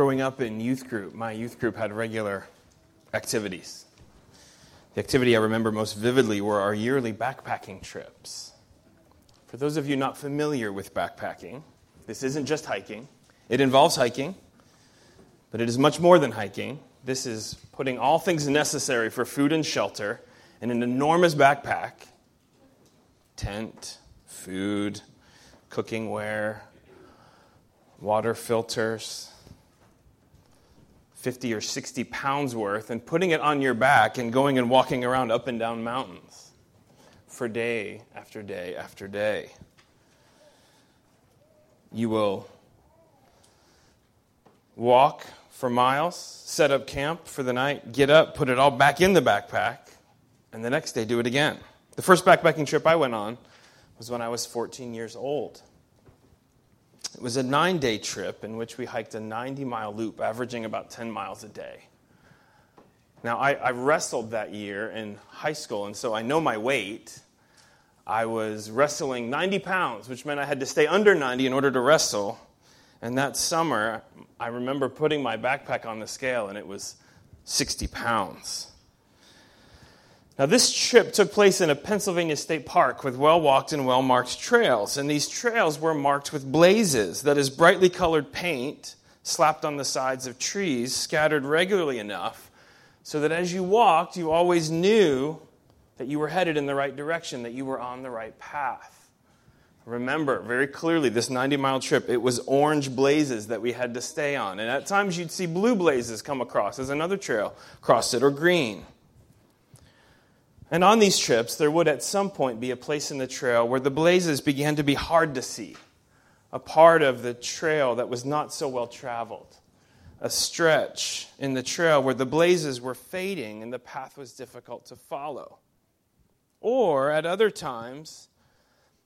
Growing up in youth group, my youth group had regular activities. The activity I remember most vividly were our yearly backpacking trips. For those of you not familiar with backpacking, this isn't just hiking. It involves hiking, but it is much more than hiking. This is putting all things necessary for food and shelter in an enormous backpack tent, food, cooking ware, water filters, 50 or 60 pounds worth, and putting it on your back and going and walking around up and down mountains for day after day after day. You will walk for miles, set up camp for the night, get up, put it all back in the backpack, and the next day do it again. The first backpacking trip I went on was when I was 14 years old. It was a nine day trip in which we hiked a 90 mile loop, averaging about 10 miles a day. Now, I, I, wrestled that year in high school, and so I know my weight. I was wrestling 90 pounds, which meant I had to stay under 90 in order to wrestle. And that summer, I remember putting my backpack on the scale, and it was 60 pounds. Now, this trip took place in a Pennsylvania state park with well walked and well marked trails. And these trails were marked with blazes, that is, brightly colored paint slapped on the sides of trees, scattered regularly enough so that as you walked, you always knew that you were headed in the right direction, that you were on the right path. Remember very clearly this 90 mile trip, it was orange blazes that we had to stay on. And at times you'd see blue blazes come across as another trail crossed it, or green. And on these trips, there would at some point be a place in the trail where the blazes began to be hard to see, a part of the trail that was not so well traveled, a stretch in the trail where the blazes were fading and the path was difficult to follow. Or at other times,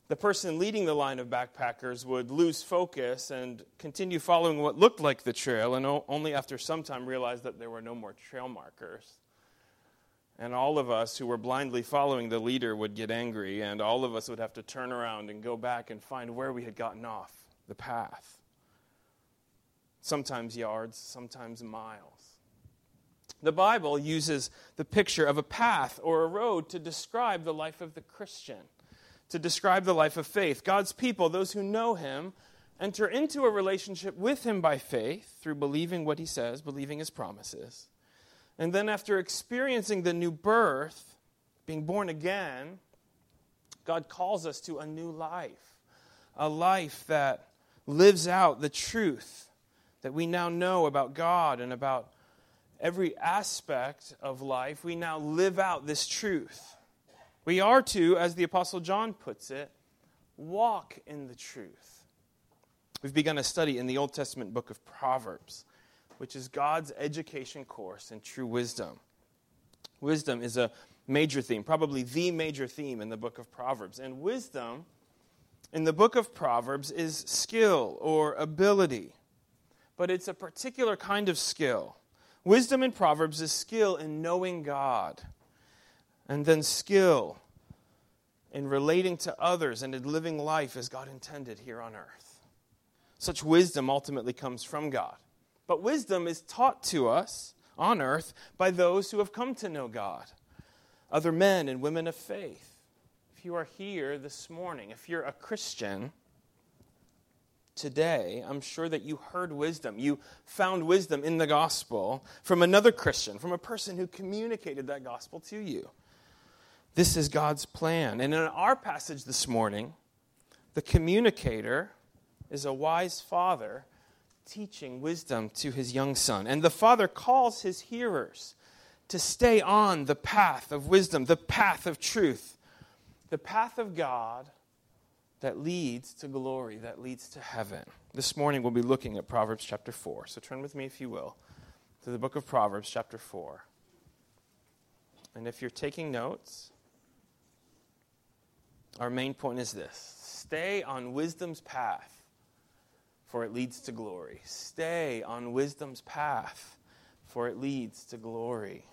the person leading the line of backpackers would lose focus and continue following what looked like the trail, and only after some time realize that there were no more trail markers. And all of us who were blindly following the leader would get angry, and all of us would have to turn around and go back and find where we had gotten off the path. Sometimes yards, sometimes miles. The Bible uses the picture of a path or a road to describe the life of the Christian, to describe the life of faith. God's people, those who know Him, enter into a relationship with Him by faith through believing what He says, believing His promises. And then, after experiencing the new birth, being born again, God calls us to a new life, a life that lives out the truth that we now know about God and about every aspect of life. We now live out this truth. We are to, as the Apostle John puts it, walk in the truth. We've begun a study in the Old Testament book of Proverbs which is God's education course in true wisdom. Wisdom is a major theme, probably the major theme in the book of Proverbs. And wisdom in the book of Proverbs is skill or ability, but it's a particular kind of skill. Wisdom in Proverbs is skill in knowing God, and then skill in relating to others and in living life as God intended here on earth. Such wisdom ultimately comes from God. But wisdom is taught to us on earth by those who have come to know God, other men and women of faith. If you are here this morning, if you're a Christian today, I'm sure that you heard wisdom. You found wisdom in the gospel from another Christian, from a person who communicated that gospel to you. This is God's plan. And in our passage this morning, the communicator is a wise father teaching wisdom to his young son. And the father calls his hearers to stay on the path of wisdom, the path of truth, the path of God that leads to glory, that leads to heaven. This morning we'll be looking at Proverbs chapter 4. So turn with me, if you will, to the book of Proverbs chapter 4. And if you're taking notes, our main point is this stay on wisdom's path for it leads to glory. Stay on wisdom's path, for it leads to glory.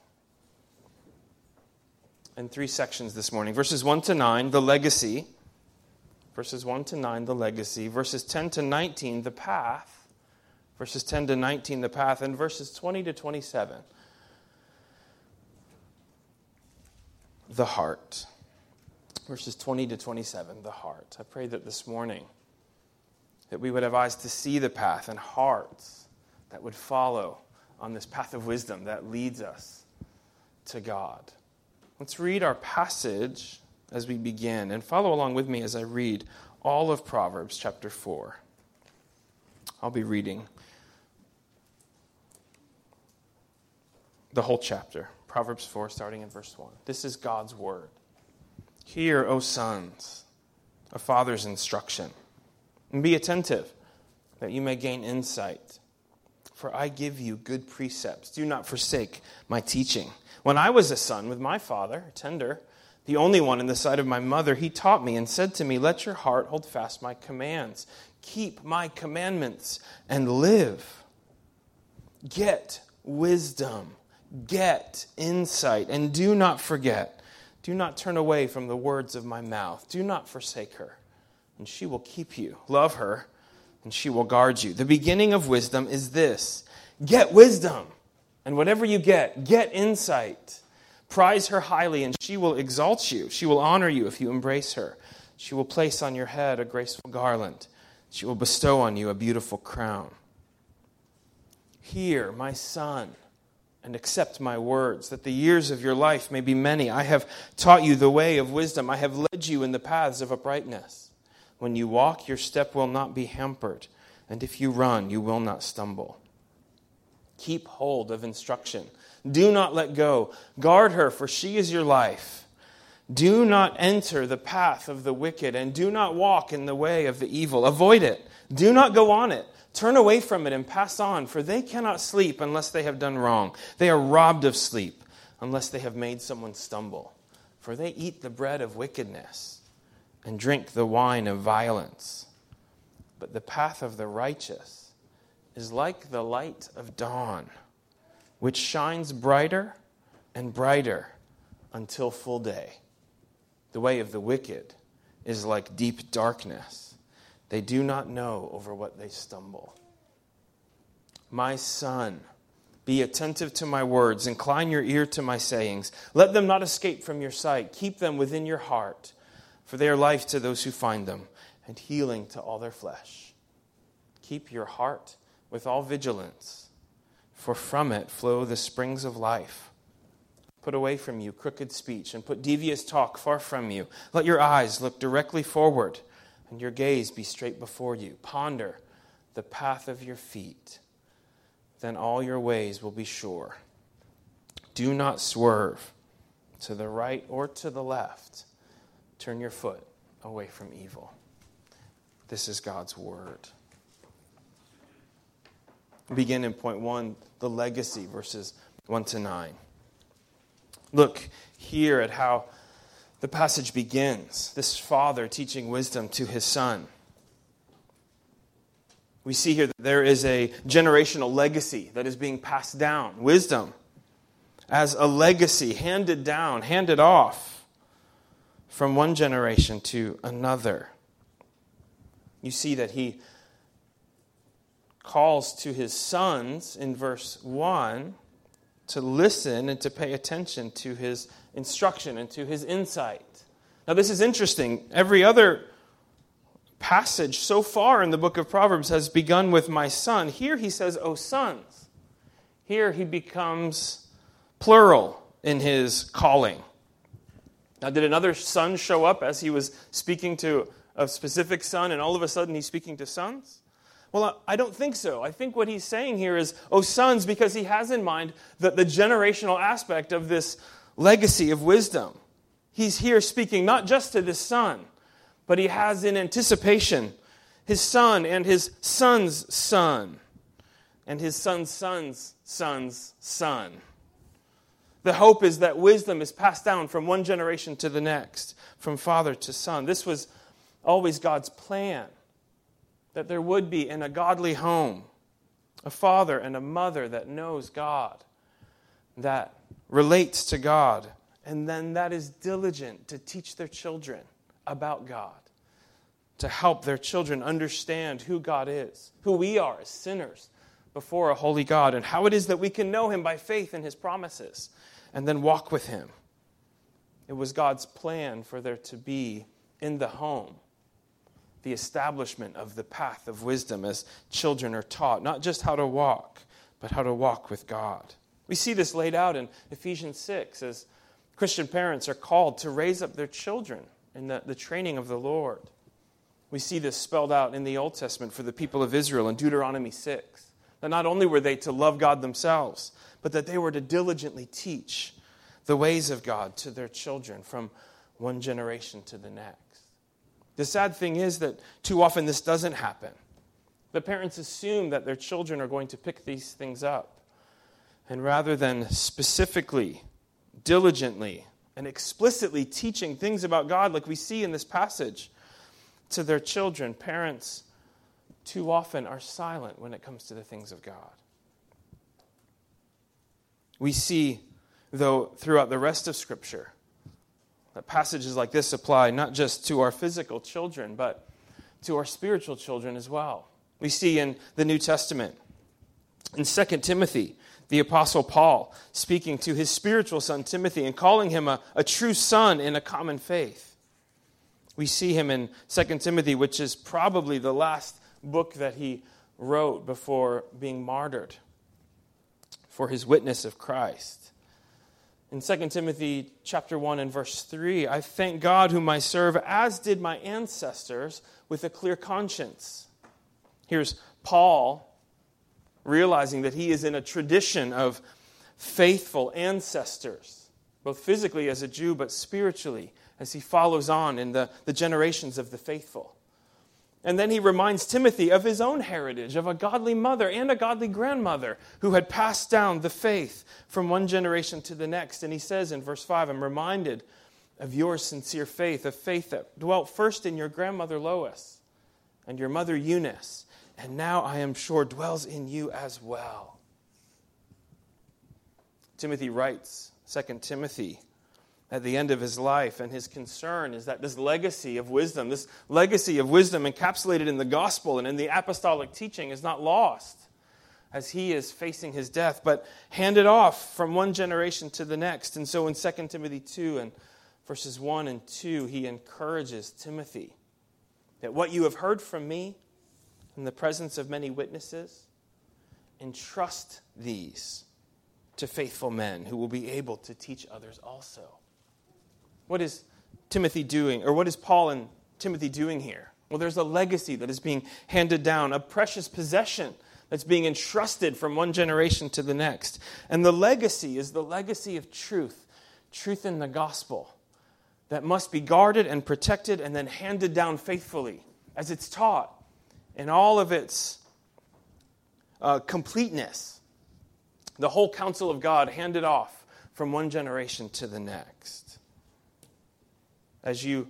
In three sections this morning verses 1 to 9, the legacy. Verses 1 to 9, the legacy. Verses 10 to 19, the path. Verses 10 to 19, the path, and verses 20 to 27, the heart. Verses 20 to 27, the heart. I pray that this morning that we would have eyes to see the path and hearts that would follow on this path of wisdom that leads us to God. Let's read our passage as we begin and follow along with me as I read all of Proverbs chapter 4. I'll be reading the whole chapter, Proverbs 4, starting in verse 1. This is God's word. Hear, O sons, a father's instruction, and be attentive that you may gain insight. For I give you good precepts. Do not forsake my teaching. When I was a son with my father, tender, the only one in the sight of my mother, he taught me and said to me, Let your heart hold fast my commands. Keep my commandments and live. Get wisdom, get insight, and do not forget. Do not turn away from the words of my mouth. Do not forsake her, and she will keep you. Love her, and she will guard you. The beginning of wisdom is this get wisdom, and whatever you get, get insight. Prize her highly, and she will exalt you. She will honor you if you embrace her. She will place on your head a graceful garland. She will bestow on you a beautiful crown. Hear, my son, and accept my words, that the years of your life may be many. I have taught you the way of wisdom. I have led you in the paths of uprightness. When you walk, your step will not be hampered, and if you run, you will not stumble. Keep hold of instruction do not let go. Guard her, for she is your life. Do not enter the path of the wicked, and do not walk in the way of the evil. Avoid it. Do not go on it. Turn away from it and pass on, for they cannot sleep unless they have done wrong. They are robbed of sleep unless they have made someone stumble. For they eat the bread of wickedness and drink the wine of violence. But the path of the righteous is like the light of dawn which shines brighter and brighter until full day. The way of the wicked is like deep darkness. They do not know over what they stumble. My son, be attentive to my words, incline your ear to my sayings. Let them not escape from your sight. Keep them within your heart, for they are life to those who find them and healing to all their flesh. Keep your heart with all vigilance for from it flow the springs of life. Put away from you crooked speech and put devious talk far from you. Let your eyes look directly forward and your gaze be straight before you. Ponder the path of your feet. Then all your ways will be sure. Do not swerve to the right or to the left. Turn your foot away from evil. This is God's word begin in point one the legacy, verses 1 to 9. Look here at how the passage begins this father teaching wisdom to his son. We see here that there is a generational legacy that is being passed down. Wisdom as a legacy handed down, handed off from one generation to another. You see that he calls to his sons in verse 1 to listen and to pay attention to his instruction and to his insight. Now, this is interesting. Every other passage so far in the book of Proverbs has begun with my son. Here he says, O sons. Here he becomes plural in his calling. Now, did another son show up as he was speaking to a specific son, and all of a sudden he's speaking to sons? Well, I don't think so. I think what he's saying here is, oh, sons, because he has in mind the, the generational aspect of this legacy of wisdom. He's here speaking not just to this son, but he has in anticipation his son and his son's son and his son's son's son's son. The hope is that wisdom is passed down from one generation to the next, from father to son. This was always God's plan that there would be in a godly home a father and a mother that knows God, that relates to God, and then that is diligent to teach their children about God, to help their children understand who God is, who we are as sinners, before a holy God and how it is that we can know Him by faith in His promises and then walk with Him. It was God's plan for there to be in the home the establishment of the path of wisdom as children are taught, not just how to walk, but how to walk with God. We see this laid out in Ephesians 6 as Christian parents are called to raise up their children in the, the training of the Lord. We see this spelled out in the Old Testament for the people of Israel in Deuteronomy 6. That not only were they to love God themselves, but that they were to diligently teach the ways of God to their children from one generation to the next. The sad thing is that too often this doesn't happen. The parents assume that their children are going to pick these things up. And rather than specifically, diligently, and explicitly teaching things about God, like we see in this passage, to their children, parents too often are silent when it comes to the things of God. We see, though, throughout the rest of Scripture, that passages like this apply not just to our physical children, but to our spiritual children as well. We see in the New Testament, in 2 Timothy, the Apostle Paul speaking to his spiritual son Timothy and calling him a, a true son in a common faith. We see him in 2 Timothy, which is probably the last book that he wrote before being martyred for his witness of Christ. In 2 Timothy chapter 1 and verse 3, I thank God whom I serve as did my ancestors with a clear conscience. Here's Paul realizing that he is in a tradition of faithful ancestors, both physically as a Jew, but spiritually as he follows on in the, the generations of the faithful. And then he reminds Timothy of his own heritage, of a godly mother and a godly grandmother who had passed down the faith from one generation to the next. And he says in verse 5, I'm reminded of your sincere faith, a faith that dwelt first in your grandmother Lois and your mother Eunice, and now I am sure dwells in you as well. Timothy writes, 2 Timothy at the end of his life. And his concern is that this legacy of wisdom, this legacy of wisdom encapsulated in the gospel and in the apostolic teaching, is not lost as he is facing his death, but handed off from one generation to the next. And so in 2 Timothy 2 and verses 1 and 2, he encourages Timothy that what you have heard from me in the presence of many witnesses, entrust these to faithful men who will be able to teach others also. What is Timothy doing, or what is Paul and Timothy doing here? Well, there's a legacy that is being handed down, a precious possession that's being entrusted from one generation to the next. And the legacy is the legacy of truth, truth in the gospel, that must be guarded and protected and then handed down faithfully as it's taught in all of its uh, completeness. The whole counsel of God handed off from one generation to the next as you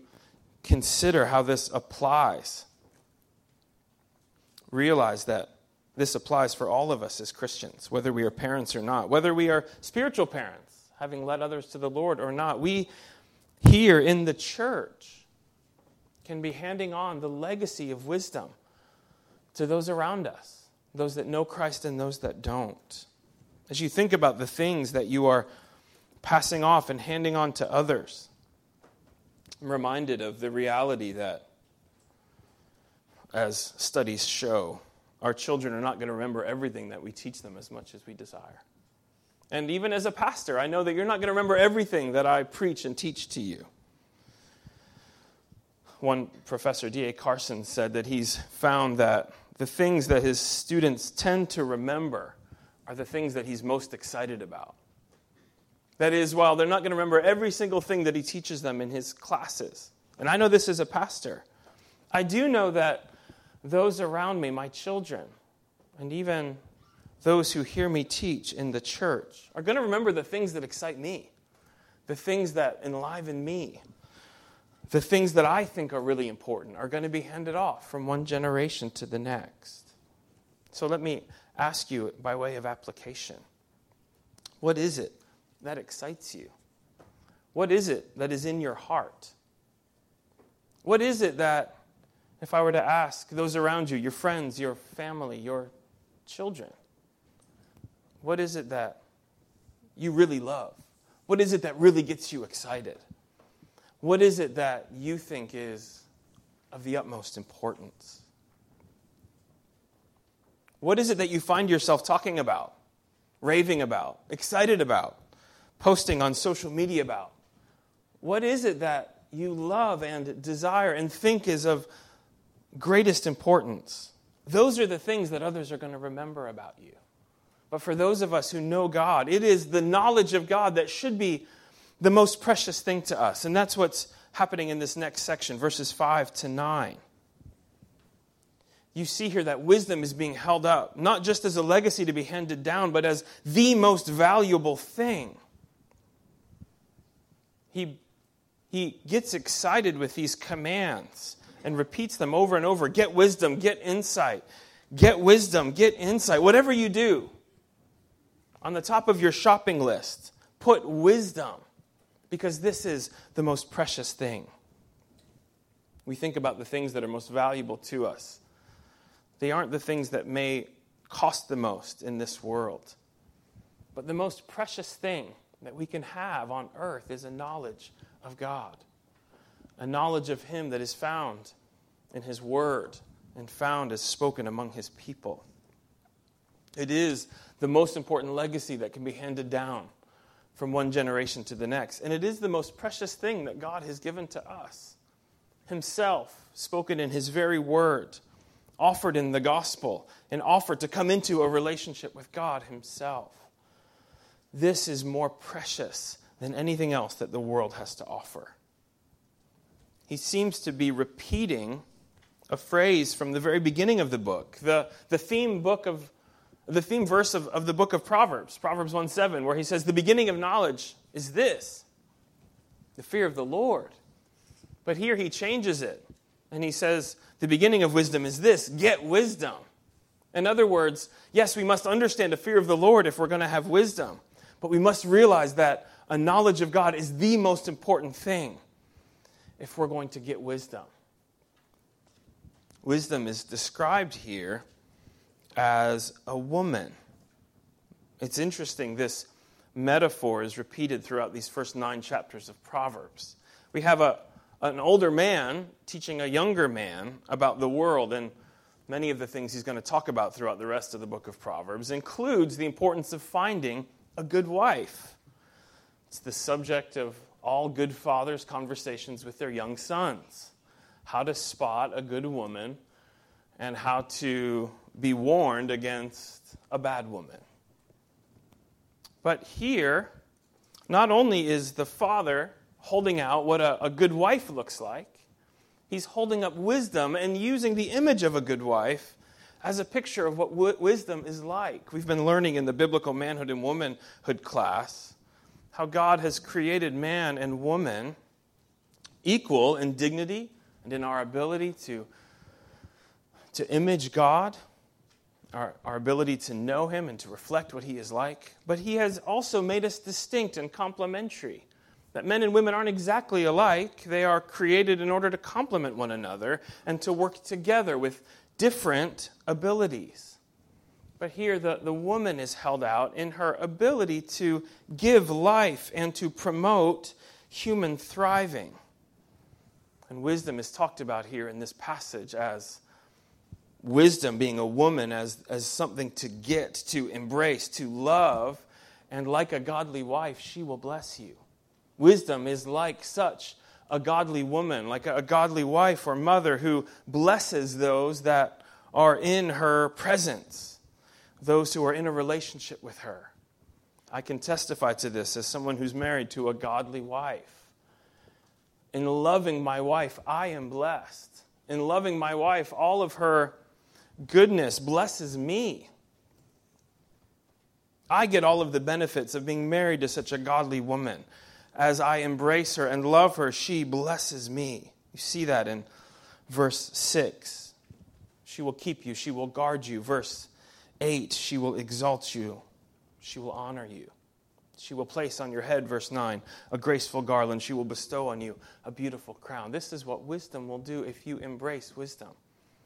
consider how this applies, realize that this applies for all of us as Christians, whether we are parents or not, whether we are spiritual parents, having led others to the Lord or not. We here in the church can be handing on the legacy of wisdom to those around us, those that know Christ and those that don't. As you think about the things that you are passing off and handing on to others, I'm reminded of the reality that, as studies show, our children are not going to remember everything that we teach them as much as we desire. And even as a pastor, I know that you're not going to remember everything that I preach and teach to you. One professor, D.A. Carson, said that he's found that the things that his students tend to remember are the things that he's most excited about. That is, while they're not going to remember every single thing that he teaches them in his classes. And I know this as a pastor. I do know that those around me, my children, and even those who hear me teach in the church, are going to remember the things that excite me, the things that enliven me. The things that I think are really important are going to be handed off from one generation to the next. So let me ask you by way of application what is it that excites you? What is it that is in your heart? What is it that, if I were to ask those around you, your friends, your family, your children, What is it that you really love? What is it that really gets you excited? What is it that you think is of the utmost importance? What is it that you find yourself talking about, raving about, excited about, posting on social media about? What is it that you love and desire and think is of greatest importance? Those are the things that others are going to remember about you. But for those of us who know God, it is the knowledge of God that should be the most precious thing to us. And that's what's happening in this next section, verses 5 to 9 you see here that wisdom is being held up, not just as a legacy to be handed down, but as the most valuable thing. He, he gets excited with these commands and repeats them over and over get wisdom, get insight, get wisdom, get insight. Whatever you do, on the top of your shopping list, put wisdom, because this is the most precious thing. We think about the things that are most valuable to us they aren't the things that may cost the most in this world. But the most precious thing that we can have on earth is a knowledge of God, a knowledge of Him that is found in His Word and found as spoken among His people. It is the most important legacy that can be handed down from one generation to the next. And it is the most precious thing that God has given to us Himself, spoken in His very Word offered in the gospel and offered to come into a relationship with God Himself. This is more precious than anything else that the world has to offer. He seems to be repeating a phrase from the very beginning of the book, the, the theme book of the theme verse of, of the book of Proverbs, Proverbs 1 7, where he says, The beginning of knowledge is this, the fear of the Lord. But here he changes it. And he says, the beginning of wisdom is this get wisdom. In other words, yes, we must understand the fear of the Lord if we're going to have wisdom, but we must realize that a knowledge of God is the most important thing if we're going to get wisdom. Wisdom is described here as a woman. It's interesting, this metaphor is repeated throughout these first nine chapters of Proverbs. We have a, an older man teaching a younger man about the world and many of the things he's going to talk about throughout the rest of the book of Proverbs includes the importance of finding a good wife. It's the subject of all good fathers' conversations with their young sons. How to spot a good woman and how to be warned against a bad woman. But here, not only is the father holding out what a, a good wife looks like. He's holding up wisdom and using the image of a good wife as a picture of what w- wisdom is like. We've been learning in the biblical manhood and womanhood class how God has created man and woman equal in dignity and in our ability to, to image God, our, our ability to know Him and to reflect what He is like. But He has also made us distinct and complementary that men and women aren't exactly alike. They are created in order to complement one another and to work together with different abilities. But here, the, the woman is held out in her ability to give life and to promote human thriving. And wisdom is talked about here in this passage as wisdom being a woman, as, as something to get, to embrace, to love. And like a godly wife, she will bless you. Wisdom is like such a godly woman, like a godly wife or mother who blesses those that are in her presence, those who are in a relationship with her. I can testify to this as someone who's married to a godly wife. In loving my wife, I am blessed. In loving my wife, all of her goodness blesses me. I get all of the benefits of being married to such a godly woman as I embrace her and love her, she blesses me. You see that in verse 6. She will keep you, she will guard you. Verse 8, she will exalt you, she will honor you. She will place on your head, verse 9, a graceful garland. She will bestow on you a beautiful crown. This is what wisdom will do if you embrace wisdom,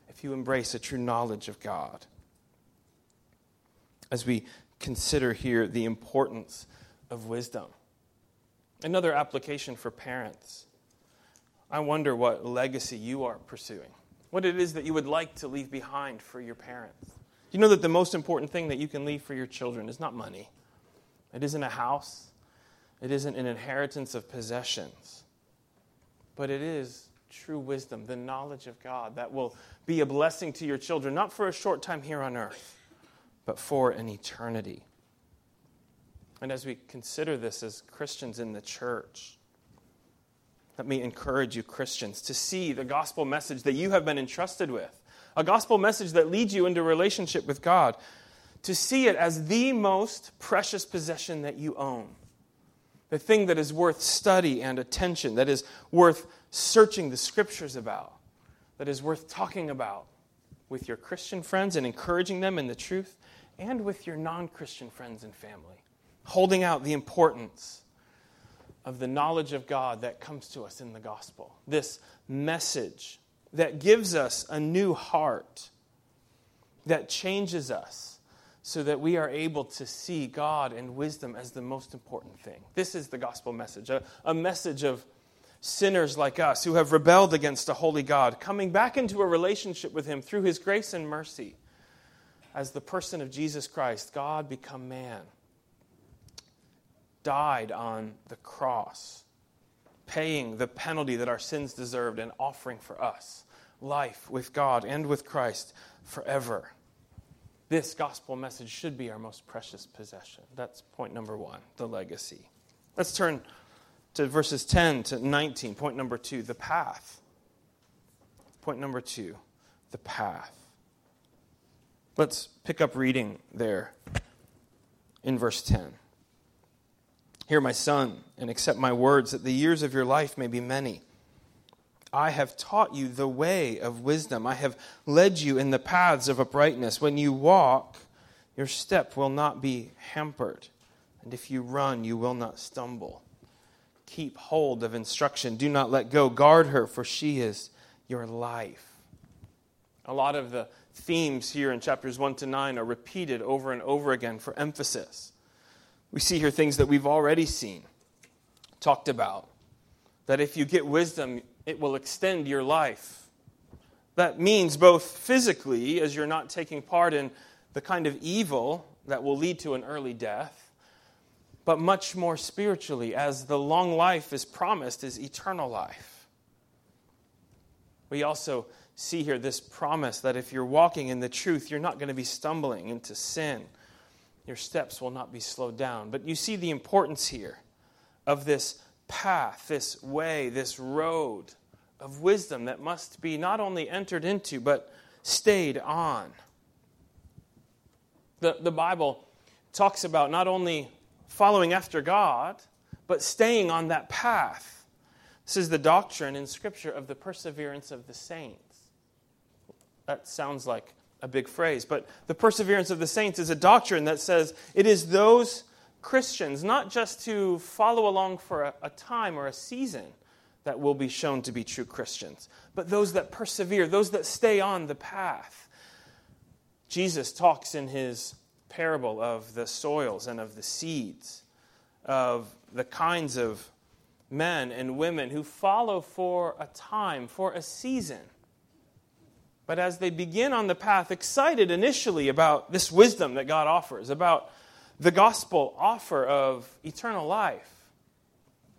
if you embrace a true knowledge of God. As we consider here the importance of wisdom. Another application for parents. I wonder what legacy you are pursuing, what it is that you would like to leave behind for your parents. You know that the most important thing that you can leave for your children is not money, it isn't a house, it isn't an inheritance of possessions, but it is true wisdom, the knowledge of God that will be a blessing to your children, not for a short time here on earth, but for an eternity. And as we consider this as Christians in the church, let me encourage you, Christians, to see the gospel message that you have been entrusted with, a gospel message that leads you into relationship with God, to see it as the most precious possession that you own, the thing that is worth study and attention, that is worth searching the scriptures about, that is worth talking about with your Christian friends and encouraging them in the truth, and with your non Christian friends and family, holding out the importance of the knowledge of God that comes to us in the gospel. This message that gives us a new heart, that changes us so that we are able to see God and wisdom as the most important thing. This is the gospel message a, a message of sinners like us who have rebelled against a holy God, coming back into a relationship with Him through His grace and mercy. As the person of Jesus Christ, God become man, died on the cross, paying the penalty that our sins deserved and offering for us life with God and with Christ forever. This gospel message should be our most precious possession. That's point number one, the legacy. Let's turn to verses 10 to 19. Point number two, the path. Point number two, the path. Let's pick up reading there in verse 10. Hear, my son, and accept my words, that the years of your life may be many. I have taught you the way of wisdom. I have led you in the paths of uprightness. When you walk, your step will not be hampered, and if you run, you will not stumble. Keep hold of instruction. Do not let go. Guard her, for she is your life. A lot of the themes here in chapters 1 to 9 are repeated over and over again for emphasis. We see here things that we've already seen, talked about. That if you get wisdom, it will extend your life. That means both physically, as you're not taking part in the kind of evil that will lead to an early death, but much more spiritually, as the long life is promised is eternal life. We also see here this promise that if you're walking in the truth, you're not going to be stumbling into sin. Your steps will not be slowed down. But you see the importance here of this path, this way, this road of wisdom that must be not only entered into, but stayed on. The, the Bible talks about not only following after God, but staying on that path. This is the doctrine in Scripture of the perseverance of the saints. That sounds like a big phrase, but the perseverance of the saints is a doctrine that says it is those Christians, not just to follow along for a, a time or a season, that will be shown to be true Christians, but those that persevere, those that stay on the path. Jesus talks in his parable of the soils and of the seeds, of the kinds of men and women who follow for a time, for a season. But as they begin on the path, excited initially about this wisdom that God offers, about the gospel offer of eternal life,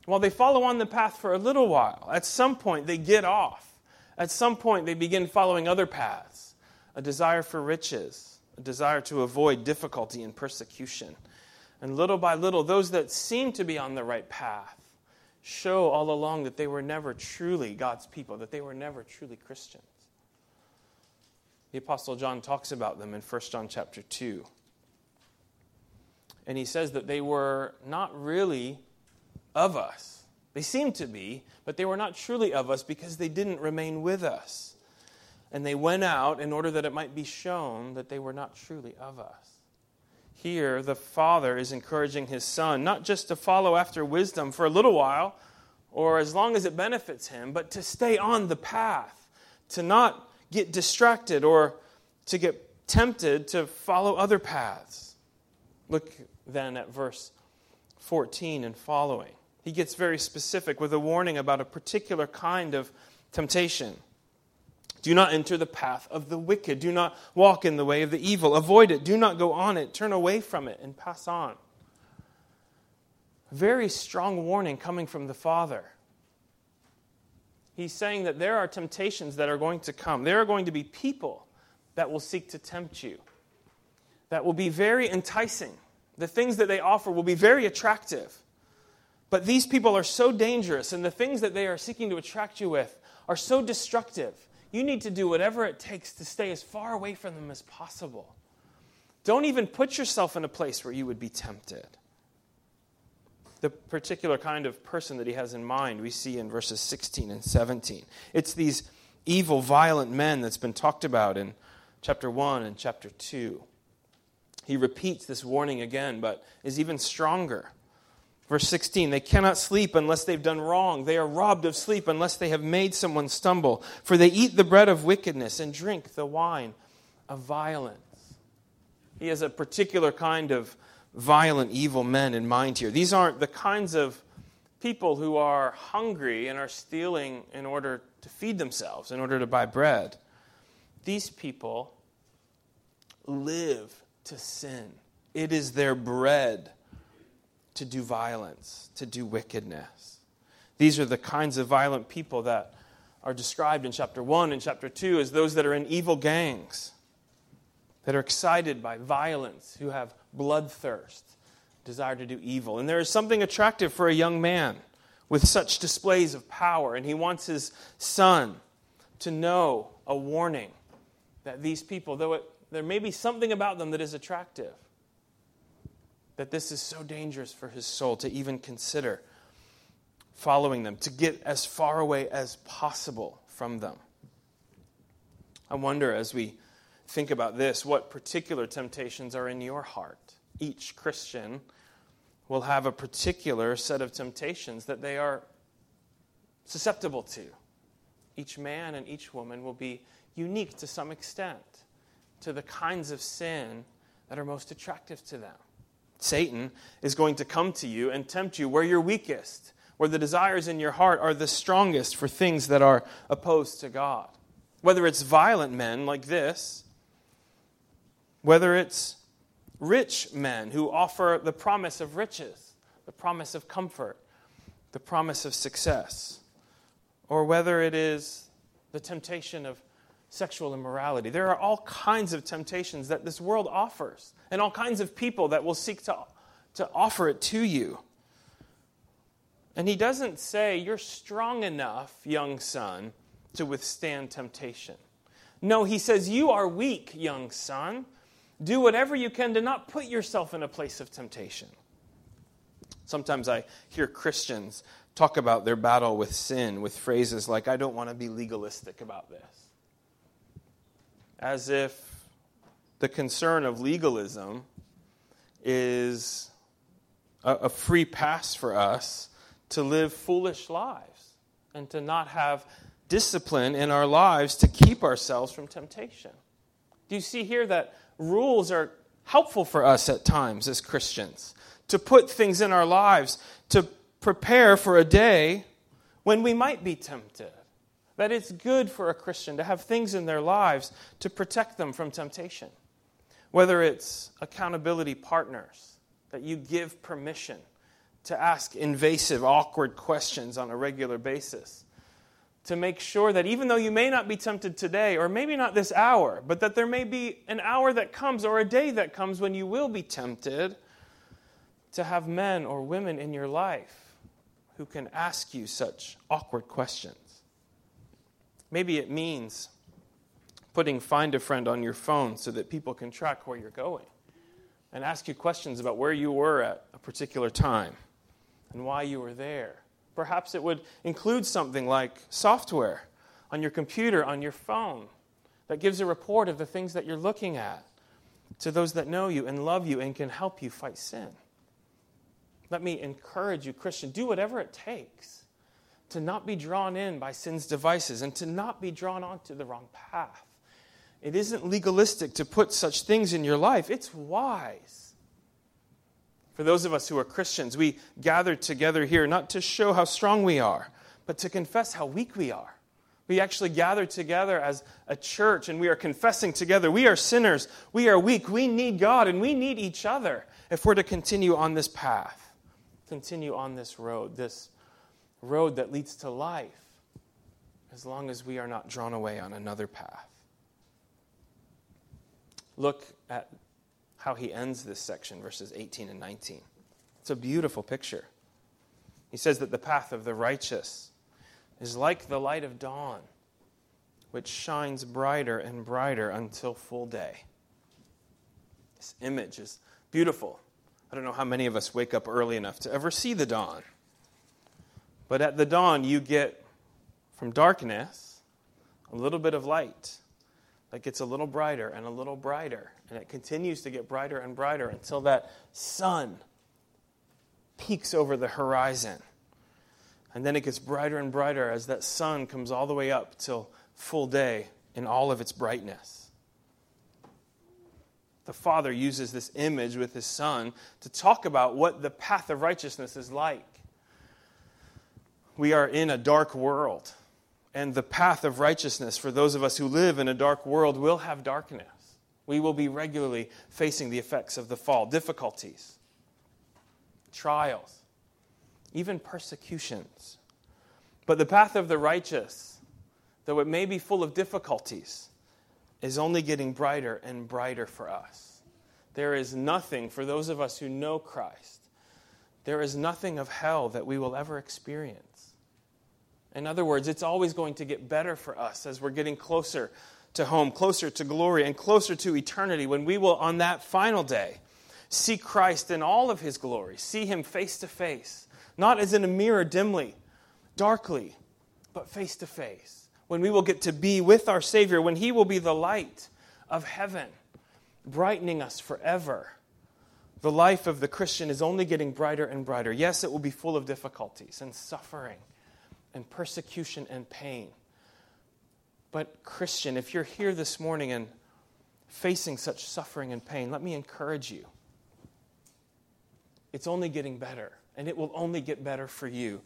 while they follow on the path for a little while, at some point they get off. At some point they begin following other paths a desire for riches, a desire to avoid difficulty and persecution. And little by little, those that seem to be on the right path show all along that they were never truly God's people, that they were never truly Christians. The apostle John talks about them in 1 John chapter 2. And he says that they were not really of us. They seemed to be, but they were not truly of us because they didn't remain with us and they went out in order that it might be shown that they were not truly of us. Here, the Father is encouraging his Son not just to follow after wisdom for a little while or as long as it benefits him, but to stay on the path, to not get distracted or to get tempted to follow other paths. Look then at verse 14 and following. He gets very specific with a warning about a particular kind of temptation. Do not enter the path of the wicked. Do not walk in the way of the evil. Avoid it. Do not go on it. Turn away from it and pass on. Very strong warning coming from the Father. He's saying that there are temptations that are going to come. There are going to be people that will seek to tempt you, that will be very enticing. The things that they offer will be very attractive. But these people are so dangerous, and the things that they are seeking to attract you with are so destructive. You need to do whatever it takes to stay as far away from them as possible. Don't even put yourself in a place where you would be tempted. The particular kind of person that he has in mind, we see in verses 16 and 17. It's these evil, violent men that's been talked about in chapter 1 and chapter 2. He repeats this warning again, but is even stronger. Verse 16, they cannot sleep unless they've done wrong. They are robbed of sleep unless they have made someone stumble. For they eat the bread of wickedness and drink the wine of violence. He has a particular kind of violent, evil men in mind here. These aren't the kinds of people who are hungry and are stealing in order to feed themselves, in order to buy bread. These people live to sin, it is their bread to do violence, to do wickedness. These are the kinds of violent people that are described in chapter 1 and chapter 2 as those that are in evil gangs, that are excited by violence, who have bloodthirst, desire to do evil. And there is something attractive for a young man with such displays of power, and he wants his son to know a warning that these people, though it, there may be something about them that is attractive, that this is so dangerous for his soul to even consider following them, to get as far away as possible from them. I wonder as we think about this, what particular temptations are in your heart? Each Christian will have a particular set of temptations that they are susceptible to. Each man and each woman will be unique to some extent to the kinds of sin that are most attractive to them. Satan is going to come to you and tempt you where you're weakest, where the desires in your heart are the strongest for things that are opposed to God. Whether it's violent men like this, whether it's rich men who offer the promise of riches, the promise of comfort, the promise of success, or whether it is the temptation of sexual immorality. There are all kinds of temptations that this world offers, and all kinds of people that will seek to, to offer it to you. And he doesn't say, You're strong enough, young son, to withstand temptation. No, he says, You are weak, young son. Do whatever you can to not put yourself in a place of temptation. Sometimes I hear Christians talk about their battle with sin with phrases like, I don't want to be legalistic about this as if the concern of legalism is a, free pass for us to live foolish lives and to not have discipline in our lives to keep ourselves from temptation. Do you see here that rules are helpful for us at times as Christians to put things in our lives to prepare for a day when we might be tempted? that it's good for a Christian to have things in their lives to protect them from temptation. Whether it's accountability partners, that you give permission to ask invasive, awkward questions on a regular basis. To make sure that even though you may not be tempted today, or maybe not this hour, but that there may be an hour that comes or a day that comes when you will be tempted, to have men or women in your life who can ask you such awkward questions. Maybe it means putting Find a Friend on your phone so that people can track where you're going and ask you questions about where you were at a particular time and why you were there. Perhaps it would include something like software on your computer, on your phone, that gives a report of the things that you're looking at to those that know you and love you and can help you fight sin. Let me encourage you, Christian, do whatever it takes to not be drawn in by sin's devices and to not be drawn onto the wrong path. It isn't legalistic to put such things in your life, it's wise For those of us who are Christians, we gather together here not to show how strong we are, but to confess how weak we are. We actually gather together as a church and we are confessing together. We are sinners. We are weak. We need God and we need each other if we're to continue on this path, continue on this road, this road that leads to life, as long as we are not drawn away on another path. Look at how he ends this section, verses 18 and 19. It's a beautiful picture. He says that the path of the righteous is like the light of dawn, which shines brighter and brighter until full day. This image is beautiful. I don't know how many of us wake up early enough to ever see the dawn. But at the dawn, you get from darkness a little bit of light that gets a little brighter and a little brighter. And it continues to get brighter and brighter until that sun peaks over the horizon. And then it gets brighter and brighter as that sun comes all the way up till full day in all of its brightness. The Father uses this image with his Son to talk about what the path of righteousness is like. We are in a dark world, and the path of righteousness for those of us who live in a dark world will have darkness. We will be regularly facing the effects of the fall, difficulties, trials, even persecutions. But the path of the righteous, though it may be full of difficulties, is only getting brighter and brighter for us. There is nothing, for those of us who know Christ, there is nothing of hell that we will ever experience. In other words, it's always going to get better for us as we're getting closer to home, closer to glory, and closer to eternity when we will, on that final day, see Christ in all of his glory, see him face to face not as in a mirror dimly, darkly, but face to face. When we will get to be with our Savior, when He will be the light of heaven, brightening us forever. The life of the Christian is only getting brighter and brighter. Yes, it will be full of difficulties and suffering and persecution and pain. But, Christian, if you're here this morning and facing such suffering and pain, let me encourage you. It's only getting better and it will only get better for you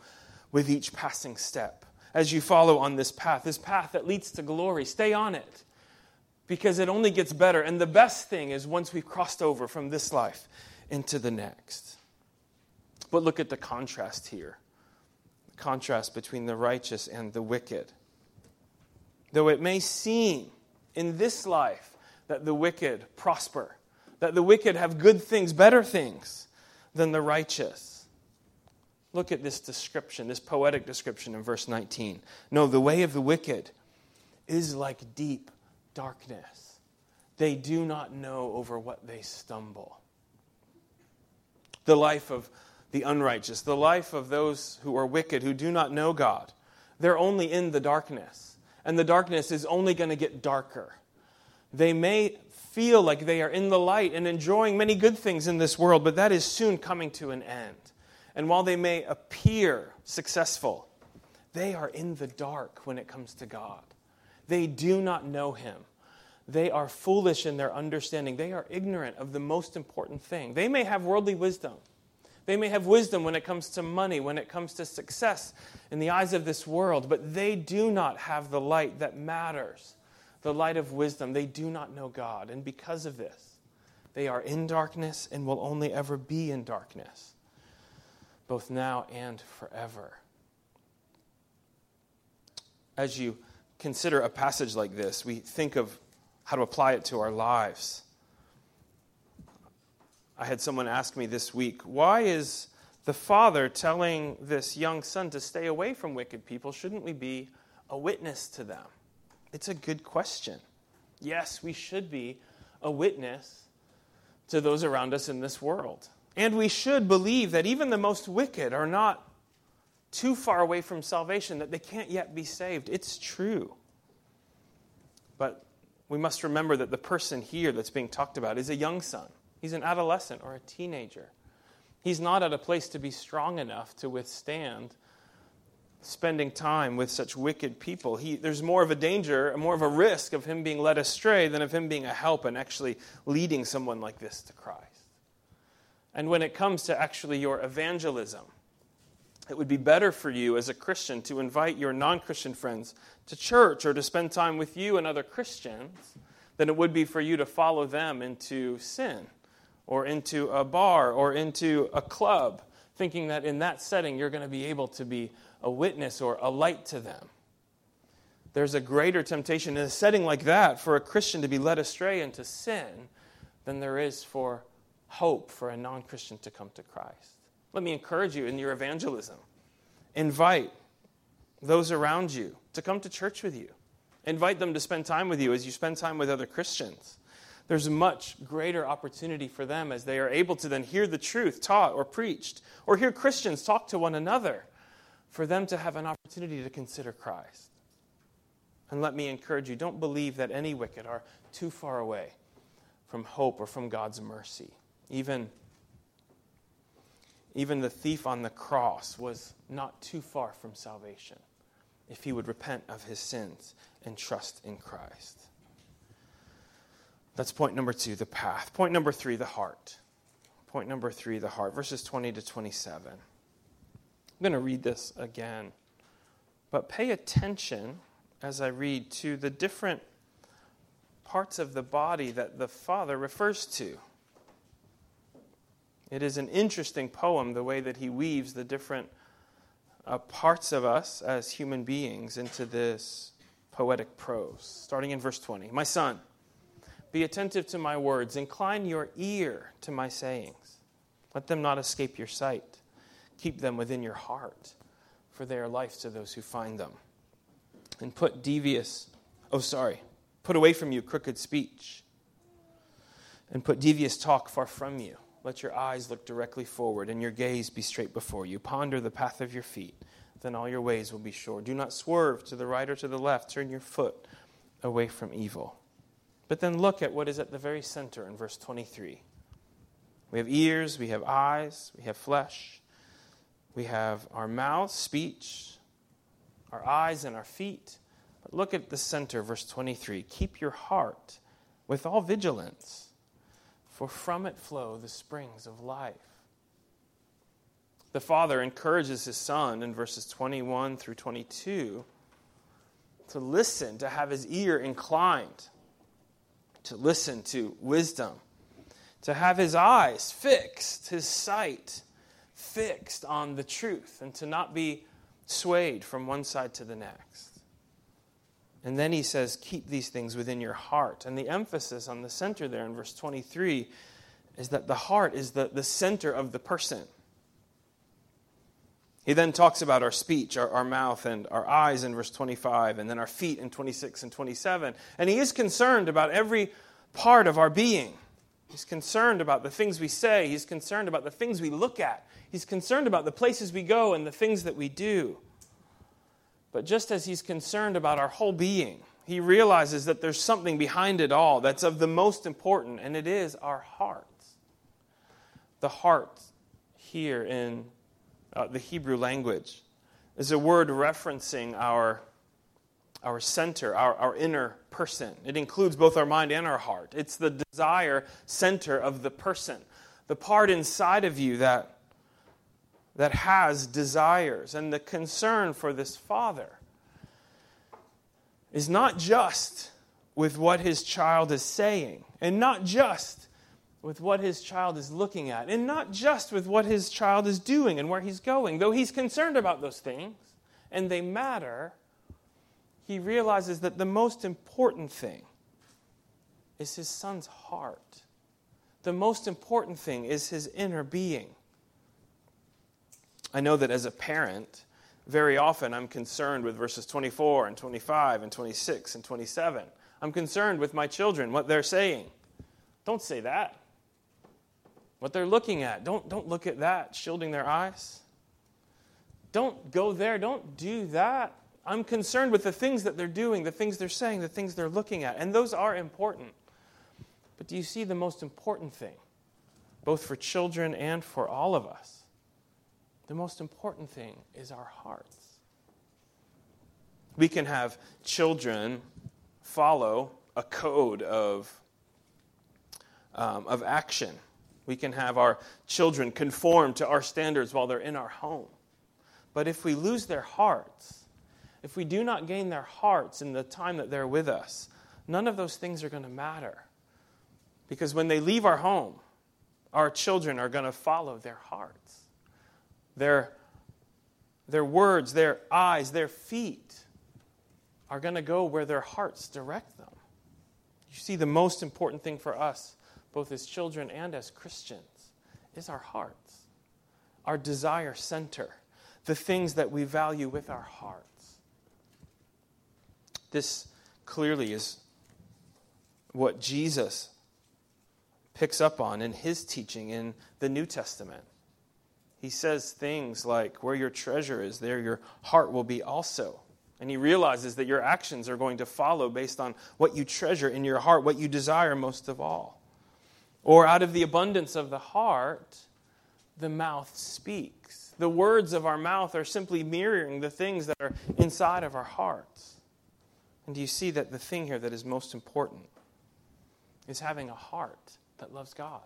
with each passing step as you follow on this path, this path that leads to glory. Stay on it because it only gets better. And the best thing is once we've crossed over from this life into the next. But look at the contrast here contrast between the righteous and the wicked. Though it may seem in this life that the wicked prosper, that the wicked have good things, better things than the righteous Look at this description, this poetic description in verse 19. No, the way of the wicked is like deep darkness. They do not know over what they stumble. The life of the unrighteous, the life of those who are wicked, who do not know God, they're only in the darkness. And the darkness is only going to get darker. They may feel like they are in the light and enjoying many good things in this world, but that is soon coming to an end. And while they may appear successful, they are in the dark when it comes to God. They do not know Him. They are foolish in their understanding. They are ignorant of the most important thing. They may have worldly wisdom. They may have wisdom when it comes to money, when it comes to success in the eyes of this world, but they do not have the light that matters the light of wisdom. They do not know God. And because of this, they are in darkness and will only ever be in darkness both now and forever. As you consider a passage like this, we think of how to apply it to our lives. I had someone ask me this week, why is the father telling this young son to stay away from wicked people? Shouldn't we be a witness to them? It's a good question. Yes, we should be a witness to those around us in this world. And we should believe that even the most wicked are not too far away from salvation, that they can't yet be saved. It's true. But we must remember that the person here that's being talked about is a young son. He's an adolescent or a teenager. He's not at a place to be strong enough to withstand spending time with such wicked people. He, there's more of a danger, more of a risk of him being led astray than of him being a help and actually leading someone like this to Christ. And when it comes to actually your evangelism, it would be better for you as a Christian to invite your non Christian friends to church or to spend time with you and other Christians than it would be for you to follow them into sin or into a bar or into a club, thinking that in that setting you're going to be able to be a witness or a light to them. There's a greater temptation in a setting like that for a Christian to be led astray into sin than there is for hope for a non Christian to come to Christ. Let me encourage you in your evangelism. Invite those around you to come to church with you. Invite them to spend time with you as you spend time with other Christians. There's a much greater opportunity for them as they are able to then hear the truth taught or preached, or hear Christians talk to one another, for them to have an opportunity to consider Christ. And let me encourage you don't believe that any wicked are too far away from hope or from God's mercy. Even, even the thief on the cross was not too far from salvation if he would repent of his sins and trust in Christ. That's point number two, the path. Point number three, the heart. Point number three, the heart. Verses 20 to 27. I'm going to read this again. But pay attention as I read to the different parts of the body that the Father refers to. It is an interesting poem, the way that he weaves the different uh, parts of us as human beings into this poetic prose. Starting in verse 20 My son, be attentive to my words, incline your ear to my sayings. Let them not escape your sight. Keep them within your heart, for they are life to those who find them. And put devious, oh, sorry, put away from you crooked speech, and put devious talk far from you. Let your eyes look directly forward and your gaze be straight before you. Ponder the path of your feet, then all your ways will be sure. Do not swerve to the right or to the left. Turn your foot away from evil. But then look at what is at the very center in verse 23. We have ears, we have eyes, we have flesh, we have our mouth, speech, our eyes, and our feet. But look at the center, verse 23. Keep your heart with all vigilance for from it flow the springs of life. The Father encourages his Son in verses 21 through 22 to listen, to have his ear inclined, to listen to wisdom, to have his eyes fixed, his sight fixed on the truth, and to not be swayed from one side to the next. And then he says, Keep these things within your heart. And the emphasis on the center there in verse 23 is that the heart is the, the center of the person. He then talks about our speech, our, our mouth, and our eyes in verse 25, and then our feet in 26 and 27. And he is concerned about every part of our being. He's concerned about the things we say. He's concerned about the things we look at. He's concerned about the places we go and the things that we do. But just as he's concerned about our whole being, he realizes that there's something behind it all that's of the most important, and it is our hearts. The heart here in uh, the Hebrew language is a word referencing our, our center, our, our inner person. It includes both our mind and our heart. It's the desire center of the person, the part inside of you that that has desires. And the concern for this father is not just with what his child is saying, and not just with what his child is looking at, and not just with what his child is doing and where he's going. Though he's concerned about those things, and they matter, he realizes that the most important thing is his son's heart. The most important thing is his inner being. I know that as a parent, very often I'm concerned with verses 24 and 25 and 26 and 27. I'm concerned with my children, what they're saying. Don't say that. What they're looking at, don't, don't look at that, shielding their eyes. Don't go there, don't do that. I'm concerned with the things that they're doing, the things they're saying, the things they're looking at. And those are important. But do you see the most important thing, both for children and for all of us? The most important thing is our hearts. We can have children follow a code of, um, of action. We can have our children conform to our standards while they're in our home. But if we lose their hearts, if we do not gain their hearts in the time that they're with us, none of those things are going to matter. Because when they leave our home, our children are going to follow their hearts. Their, their words, their eyes, their feet are going to go where their hearts direct them. You see, the most important thing for us, both as children and as Christians, is our hearts, our desire center, the things that we value with our hearts. This clearly is what Jesus picks up on in his teaching in the New Testament. He says things like, Where your treasure is, there your heart will be also. And he realizes that your actions are going to follow based on what you treasure in your heart, what you desire most of all. Or out of the abundance of the heart, the mouth speaks. The words of our mouth are simply mirroring the things that are inside of our hearts. And do you see that the thing here that is most important is having a heart that loves God,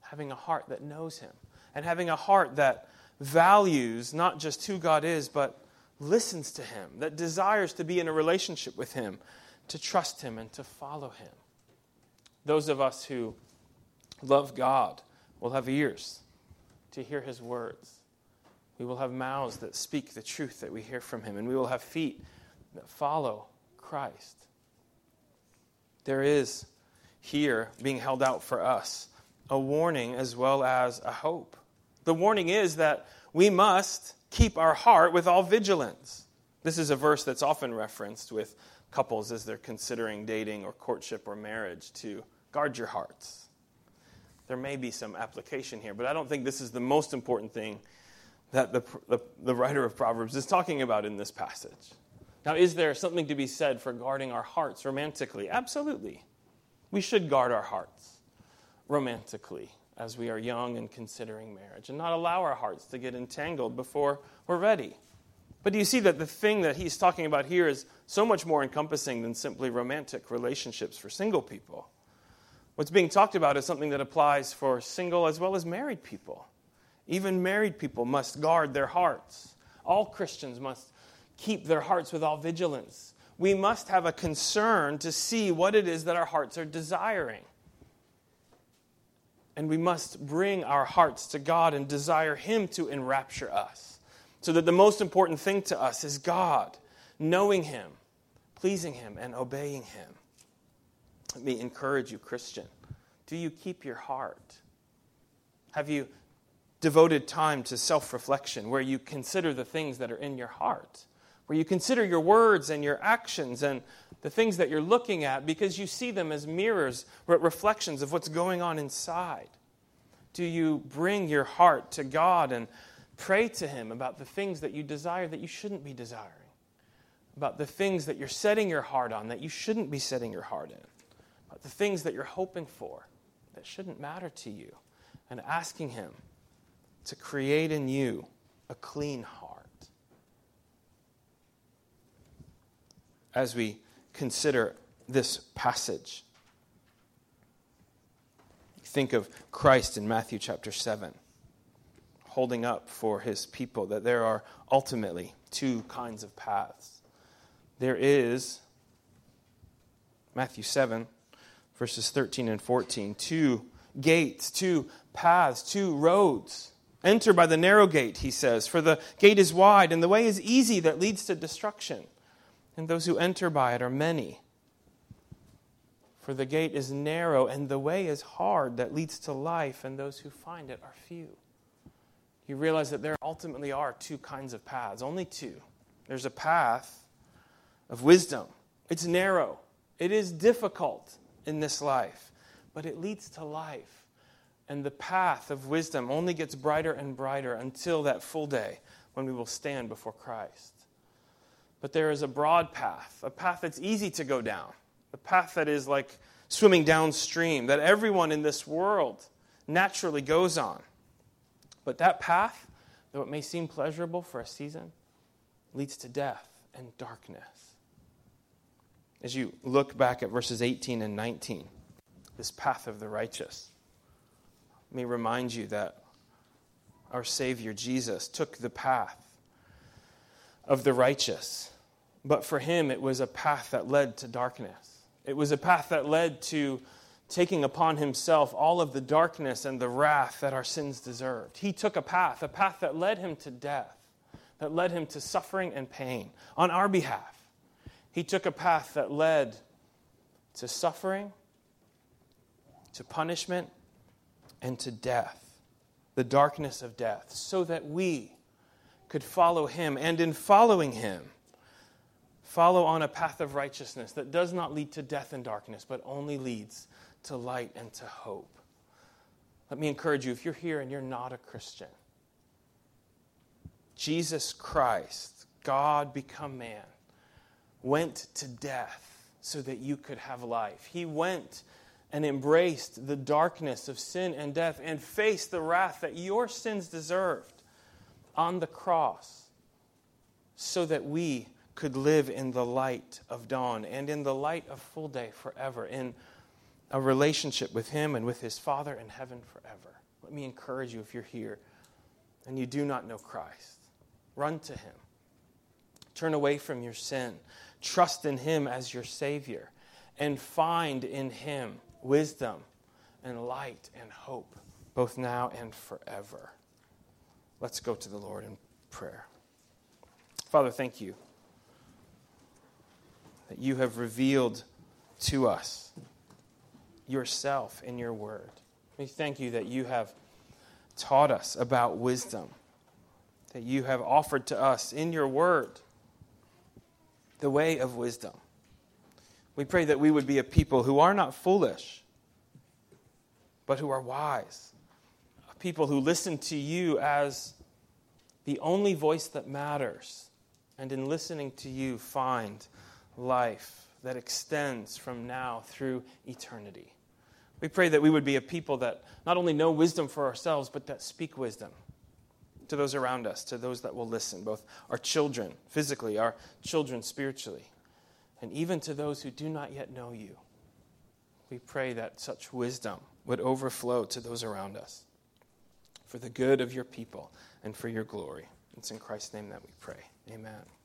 having a heart that knows Him, and having a heart that values not just who God is, but listens to Him, that desires to be in a relationship with Him, to trust Him, and to follow Him. Those of us who love God we will have ears to hear His words. We will have mouths that speak the truth that we hear from Him, and we will have feet that follow Christ. There is here being held out for us a warning as well as a hope. The warning is that we must keep our heart with all vigilance. This is a verse that's often referenced with couples as they're considering dating or courtship or marriage to guard your hearts. There may be some application here, but I don't think this is the most important thing that the, the, the writer of Proverbs is talking about in this passage. Now, is there something to be said for guarding our hearts romantically? Absolutely. We should guard our hearts romantically as we are young and considering marriage and not allow our hearts to get entangled before we're ready. But do you see that the thing that he's talking about here is so much more encompassing than simply romantic relationships for single people? What's being talked about is something that applies for single as well as married people. Even married people must guard their hearts. All Christians must keep their hearts with all vigilance we must have a concern to see what it is that our hearts are desiring. And we must bring our hearts to God and desire Him to enrapture us. So that the most important thing to us is God, knowing Him, pleasing Him, and obeying Him. Let me encourage you, Christian. Do you keep your heart? Have you devoted time to self reflection where you consider the things that are in your heart? where you consider your words and your actions and the things that you're looking at because you see them as mirrors, reflections of what's going on inside? Do you bring your heart to God and pray to Him about the things that you desire that you shouldn't be desiring? About the things that you're setting your heart on that you shouldn't be setting your heart in? The things that you're hoping for that shouldn't matter to you? And asking Him to create in you a clean heart as we consider this passage. Think of Christ in Matthew chapter 7, holding up for his people that there are ultimately two kinds of paths. There is, Matthew 7, verses 13 and 14, two gates, two paths, two roads. Enter by the narrow gate, he says, for the gate is wide and the way is easy that leads to destruction and those who enter by it are many. For the gate is narrow, and the way is hard that leads to life, and those who find it are few. You realize that there ultimately are two kinds of paths, only two. There's a path of wisdom, it's narrow, it is difficult in this life, but it leads to life. And the path of wisdom only gets brighter and brighter until that full day when we will stand before Christ. But there is a broad path, a path that's easy to go down, a path that is like swimming downstream, that everyone in this world naturally goes on. But that path, though it may seem pleasurable for a season, leads to death and darkness. As you look back at verses 18 and 19, this path of the righteous, Let me remind you that our Savior Jesus took the path of the righteous, but for him it was a path that led to darkness. It was a path that led to taking upon himself all of the darkness and the wrath that our sins deserved. He took a path, a path that led him to death, that led him to suffering and pain on our behalf. He took a path that led to suffering, to punishment, and to death, the darkness of death, so that we could follow him. And in following him, follow on a path of righteousness that does not lead to death and darkness, but only leads to light and to hope. Let me encourage you if you're here and you're not a Christian, Jesus Christ, God become man, went to death so that you could have life. He went and embraced the darkness of sin and death and faced the wrath that your sins deserved on the cross so that we could live in the light of dawn and in the light of full day forever, in a relationship with Him and with His Father in heaven forever. Let me encourage you if you're here and you do not know Christ, run to Him. Turn away from your sin. Trust in Him as your Savior and find in Him wisdom and light and hope, both now and forever. Let's go to the Lord in prayer. Father, thank you that you have revealed to us yourself in your word. We thank you that you have taught us about wisdom, that you have offered to us in your word the way of wisdom. We pray that we would be a people who are not foolish, but who are wise, a people who listen to you as the only voice that matters, and in listening to you, find life that extends from now through eternity. We pray that we would be a people that not only know wisdom for ourselves, but that speak wisdom to those around us, to those that will listen, both our children physically, our children spiritually, and even to those who do not yet know you. We pray that such wisdom would overflow to those around us for the good of your people and for your glory. It's in Christ's name that we pray. Amen.